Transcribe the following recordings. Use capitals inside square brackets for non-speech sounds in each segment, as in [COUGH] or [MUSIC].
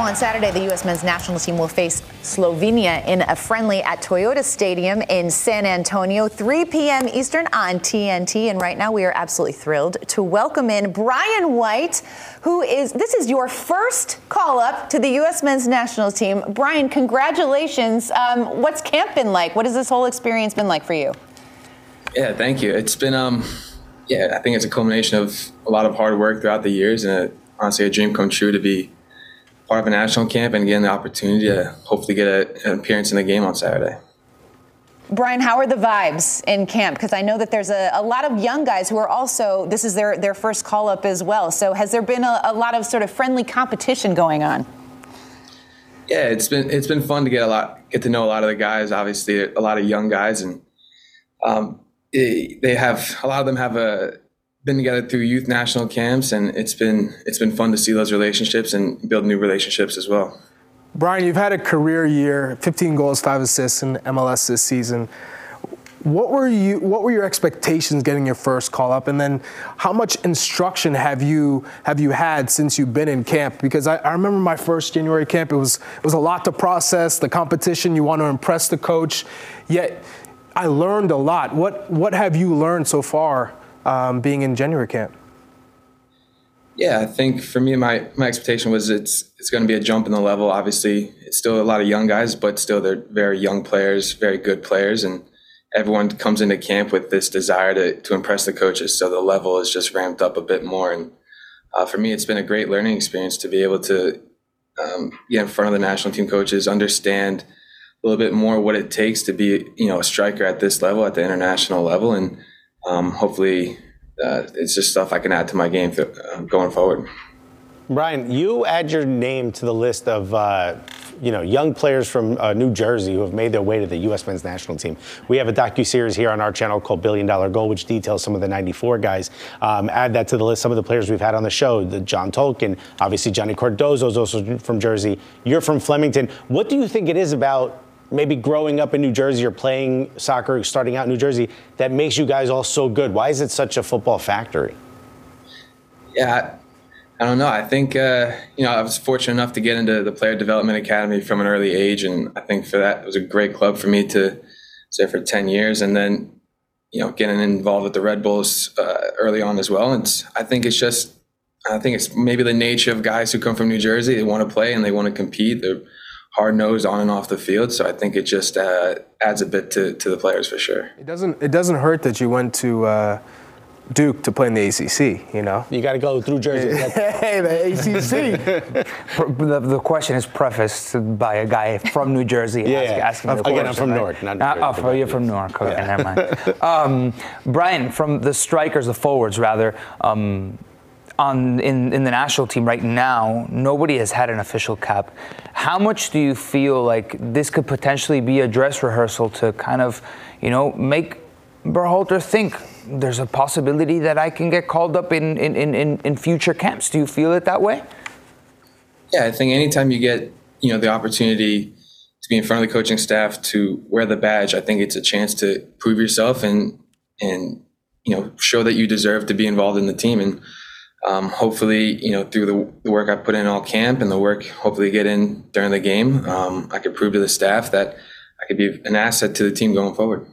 Well, on Saturday, the U.S. men's national team will face Slovenia in a friendly at Toyota Stadium in San Antonio, 3 p.m. Eastern on TNT. And right now, we are absolutely thrilled to welcome in Brian White, who is this is your first call up to the U.S. men's national team. Brian, congratulations. Um, what's camp been like? What has this whole experience been like for you? Yeah, thank you. It's been, um, yeah, I think it's a culmination of a lot of hard work throughout the years and a, honestly a dream come true to be part of a national camp and getting the opportunity to hopefully get a, an appearance in the game on Saturday. Brian, how are the vibes in camp? Because I know that there's a, a, lot of young guys who are also, this is their, their first call up as well. So has there been a, a, lot of sort of friendly competition going on? Yeah, it's been it's been fun to get a lot get to know a lot of the guys. Obviously, a lot of young guys, and um, they have a lot of them have a been together through youth national camps, and it's been it's been fun to see those relationships and build new relationships as well. Brian, you've had a career year, 15 goals, five assists in MLS this season. What were you? What were your expectations getting your first call up, and then how much instruction have you have you had since you've been in camp? Because I, I remember my first January camp; it was it was a lot to process. The competition, you want to impress the coach, yet I learned a lot. What what have you learned so far um, being in January camp? Yeah, I think for me, my my expectation was it's it's going to be a jump in the level. Obviously, it's still a lot of young guys, but still they're very young players, very good players, and everyone comes into camp with this desire to to impress the coaches. So the level is just ramped up a bit more. And uh, for me, it's been a great learning experience to be able to um, get in front of the national team coaches, understand a little bit more what it takes to be you know a striker at this level, at the international level, and um, hopefully uh, it's just stuff I can add to my game th- uh, going forward. Brian, you add your name to the list of uh, you know young players from uh, New Jersey who have made their way to the U.S. men's national team. We have a docu series here on our channel called Billion Dollar Goal, which details some of the '94 guys. Um, add that to the list. Some of the players we've had on the show: the John Tolkin, obviously Johnny Cardoso is also from Jersey. You're from Flemington. What do you think it is about maybe growing up in New Jersey or playing soccer, starting out in New Jersey, that makes you guys all so good? Why is it such a football factory? Yeah, I don't know. I think uh, you know I was fortunate enough to get into the Player Development Academy from an early age, and I think for that it was a great club for me to stay for ten years, and then you know getting involved with the Red Bulls uh, early on as well. And I think it's just I think it's maybe the nature of guys who come from New Jersey. They want to play and they want to compete. They're hard nosed on and off the field. So I think it just uh, adds a bit to, to the players for sure. It doesn't it doesn't hurt that you went to uh, Duke to play in the ACC. You know, you got to go through Jersey. [LAUGHS] hey, the ACC. [LAUGHS] the, the, question is prefaced by a guy from New Jersey yeah, ask, asking the Again, I'm from right? Newark. Not uh, oh, you're from Newark. Okay, yeah. never mind. Um, Brian, from the strikers, the forwards rather. Um, on in, in the national team right now, nobody has had an official cap. How much do you feel like this could potentially be a dress rehearsal to kind of, you know, make Berhalter think there's a possibility that I can get called up in, in, in, in future camps? Do you feel it that way? Yeah, I think anytime you get, you know, the opportunity to be in front of the coaching staff to wear the badge, I think it's a chance to prove yourself and and you know show that you deserve to be involved in the team and um, hopefully, you know, through the, the, work I put in all camp and the work hopefully get in during the game, um, I could prove to the staff that I could be an asset to the team going forward.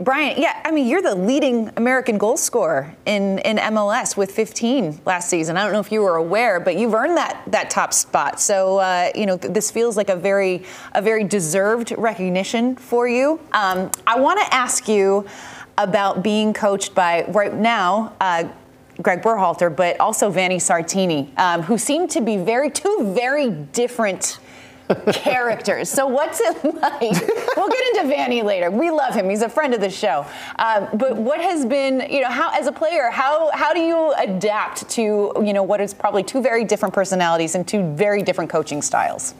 Brian, yeah, I mean, you're the leading American goal scorer in, in MLS with 15 last season. I don't know if you were aware, but you've earned that that top spot. So, uh, you know, this feels like a very a very deserved recognition for you. Um, I want to ask you about being coached by right now. Uh, Greg Berhalter, but also Vanni Sartini, um, who seem to be very two very different [LAUGHS] characters. So what's it like? we'll get into Vanni later. We love him. He's a friend of the show. Um, but what has been, you know, how as a player, how how do you adapt to, you know, what is probably two very different personalities and two very different coaching styles?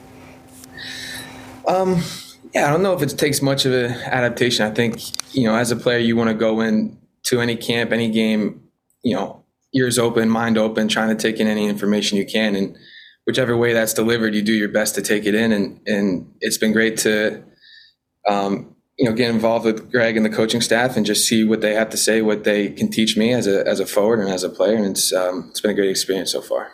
Um, yeah, I don't know if it takes much of an adaptation. I think, you know, as a player, you want to go in to any camp, any game, you know, ears open, mind open, trying to take in any information you can. And whichever way that's delivered, you do your best to take it in. And, and it's been great to, um, you know, get involved with Greg and the coaching staff and just see what they have to say, what they can teach me as a, as a forward and as a player. And it's, um, it's been a great experience so far.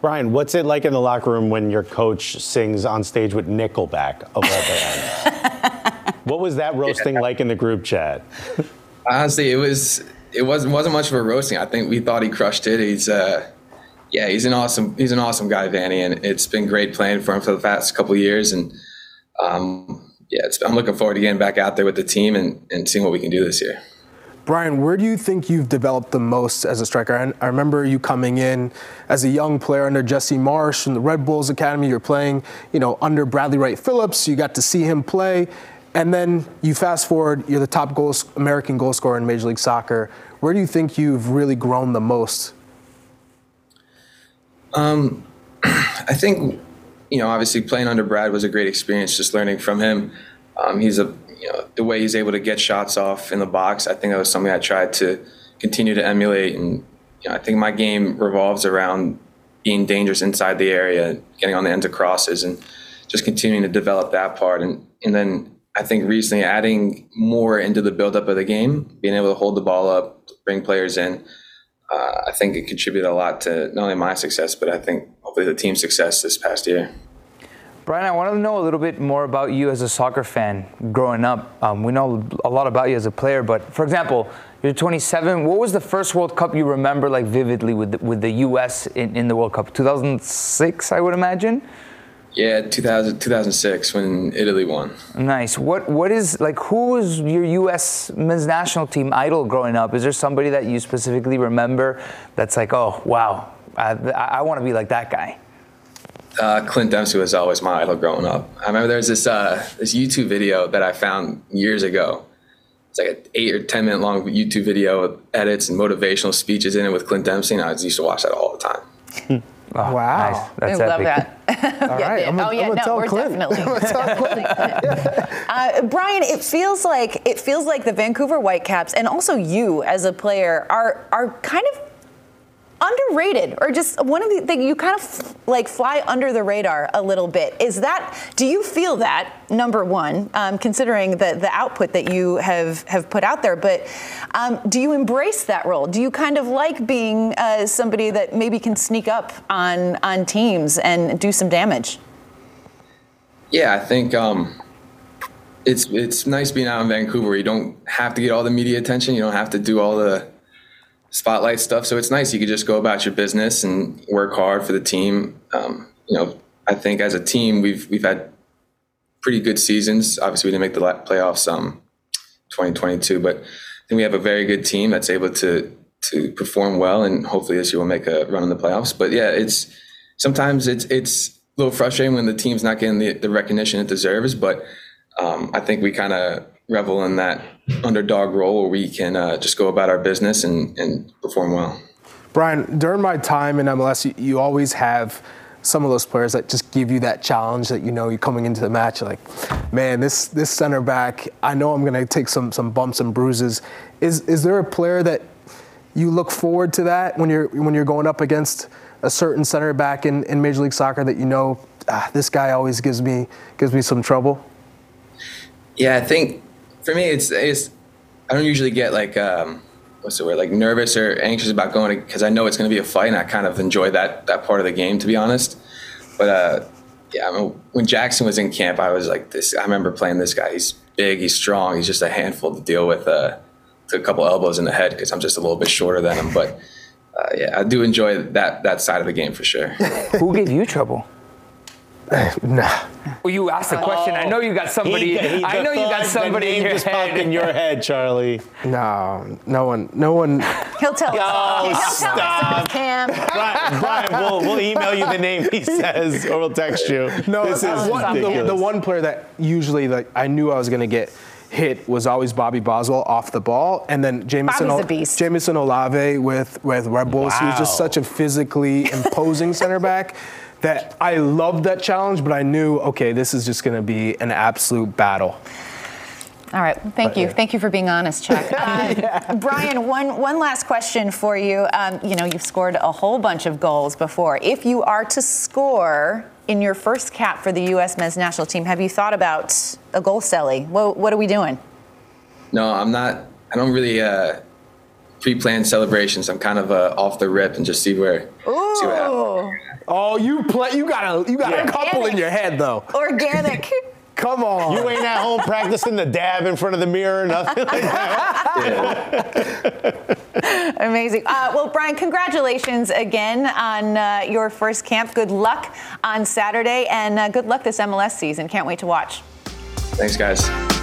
Brian, what's it like in the locker room when your coach sings on stage with Nickelback of all bands? what was that roasting yeah. like in the group chat? Honestly, it was it wasn't wasn't much of a roasting. I think we thought he crushed it. He's uh, yeah, he's an awesome he's an awesome guy, Vanni, and it's been great playing for him for the past couple years. And um, yeah, I'm looking forward to getting back out there with the team and, and seeing what we can do this year. Brian, where do you think you've developed the most as a striker? I, I remember you coming in as a young player under Jesse Marsch in the Red Bulls Academy. You're playing, you know, under Bradley Wright Phillips. You got to see him play, and then you fast forward. You're the top goal, American goal scorer in Major League Soccer. Where do you think you've really grown the most? Um, [CLEARS THROAT] I think, you know, obviously playing under Brad was a great experience. Just learning from him. Um, he's a you know the way he's able to get shots off in the box. I think that was something I tried to continue to emulate, and you know, I think my game revolves around being dangerous inside the area, getting on the ends of crosses, and just continuing to develop that part. And and then I think recently adding more into the buildup of the game, being able to hold the ball up, bring players in. Uh, I think it contributed a lot to not only my success, but I think hopefully the team's success this past year. Brian, I want to know a little bit more about you as a soccer fan growing up. Um, we know a lot about you as a player, but for example, you're 27. What was the first World Cup you remember like vividly with the, with the U.S. In, in the World Cup? 2006, I would imagine. Yeah, 2000, 2006 when Italy won. Nice. What what is like? Who was your U.S. men's national team idol growing up? Is there somebody that you specifically remember that's like, oh wow, I, I want to be like that guy? uh, Clint Dempsey was always my idol growing up. I remember there was this uh, this YouTube video that I found years ago. It's like an eight or ten minute long YouTube video with edits and motivational speeches in it with Clint Dempsey, and I used to watch that all the time. [LAUGHS] Oh, wow, nice. That's I love that. [LAUGHS] All right, I'm gonna, oh yeah, I'm no, tell we're Clint. definitely. [LAUGHS] [LAUGHS] uh, Brian, it feels like it feels like the Vancouver Whitecaps and also you as a player are are kind of underrated or just one of the things you kind of like fly under the radar a little bit. Is that do you feel that number one um, considering the, the output that you have have put out there but um, do you embrace that role? Do you kind of like being uh, somebody that maybe can sneak up on on teams and do some damage? Yeah i think um, it's it's nice being out in vancouver. You don't have to get all the media attention. You don't have to do all the spotlight stuff. So it's nice. You could just go about your business and work hard for the team. Um, you know, I think as a team, we've we've had pretty good seasons. Obviously, we didn't make the playoffs um 2022, but I think we have a very good team that's able to to perform well, and hopefully this year we'll make a run in the playoffs. But yeah, it's sometimes it's it's a little frustrating when the team's not getting the, the recognition it deserves. But um, I think we kind of revel in that underdog role where we can uh, just go about our business and, and perform well. Brian, during my time in MLS, you, you, always have some of those players that just give you that challenge that you know you're coming into the match like, man, this this center back, I know I'm going to take some some bumps and bruises. Is is there a player that you look forward to that when you're when you're going up against a certain center back in, in Major League Soccer that you know ah, this guy always gives me gives me some trouble? Yeah, I think for me, it's it's I don't usually get like um, what's the word like nervous or anxious about going because I know it's going to be a fight, and I kind of enjoy that that part of the game, to be honest. But uh, yeah, I mean, when Jackson was in camp, I was like this. I remember playing this guy. He's big, he's strong, he's just a handful to deal with. Uh, a couple elbows in the head because I'm just a little bit shorter than him, but. Uh, yeah, I do enjoy that that side of the game for sure. [LAUGHS] Who gave you trouble? [SIGHS] nah. Well, you asked a question. Oh, I know you got oh. somebody. He, he, I know you got somebody in your just head. in your head, Charlie. [LAUGHS] No, no one, no one. He'll tell us. Oh, He'll stop. Cam. Brian, Brian we'll, we'll email you the name he says, or we'll text you. No, this is one. The, the one player that usually like I knew I was going to get hit was always Bobby Boswell off the ball, and then Jamison, o- Jamison Olave with with Red Bulls. Wow. He was just such a physically imposing center back [LAUGHS] that I loved that challenge, but I knew, okay, this is just going to be an absolute battle. All right. Thank but, you. Yeah. Thank you for being honest, Chuck. Um, [LAUGHS] yeah. Brian, one, one last question for you. Um, you know, you've scored a whole bunch of goals before. If you are to score in your first cap for the U.S. men's national team, have you thought about a goal celly? What, what are we doing? No, I'm not. I don't really uh, pre-plan celebrations. I'm kind of uh, off the rip and just see where see what happens. Oh, you play. You got a you got Yeah. a couple in your head though. organic. [LAUGHS] Come on. You ain't at home practicing the dab in front of the mirror, nothing like that. [LAUGHS] Amazing. Uh, well, Brian, congratulations again on uh, your first camp. Good luck on Saturday, and uh, good luck this MLS season. Can't wait to watch. Thanks, guys.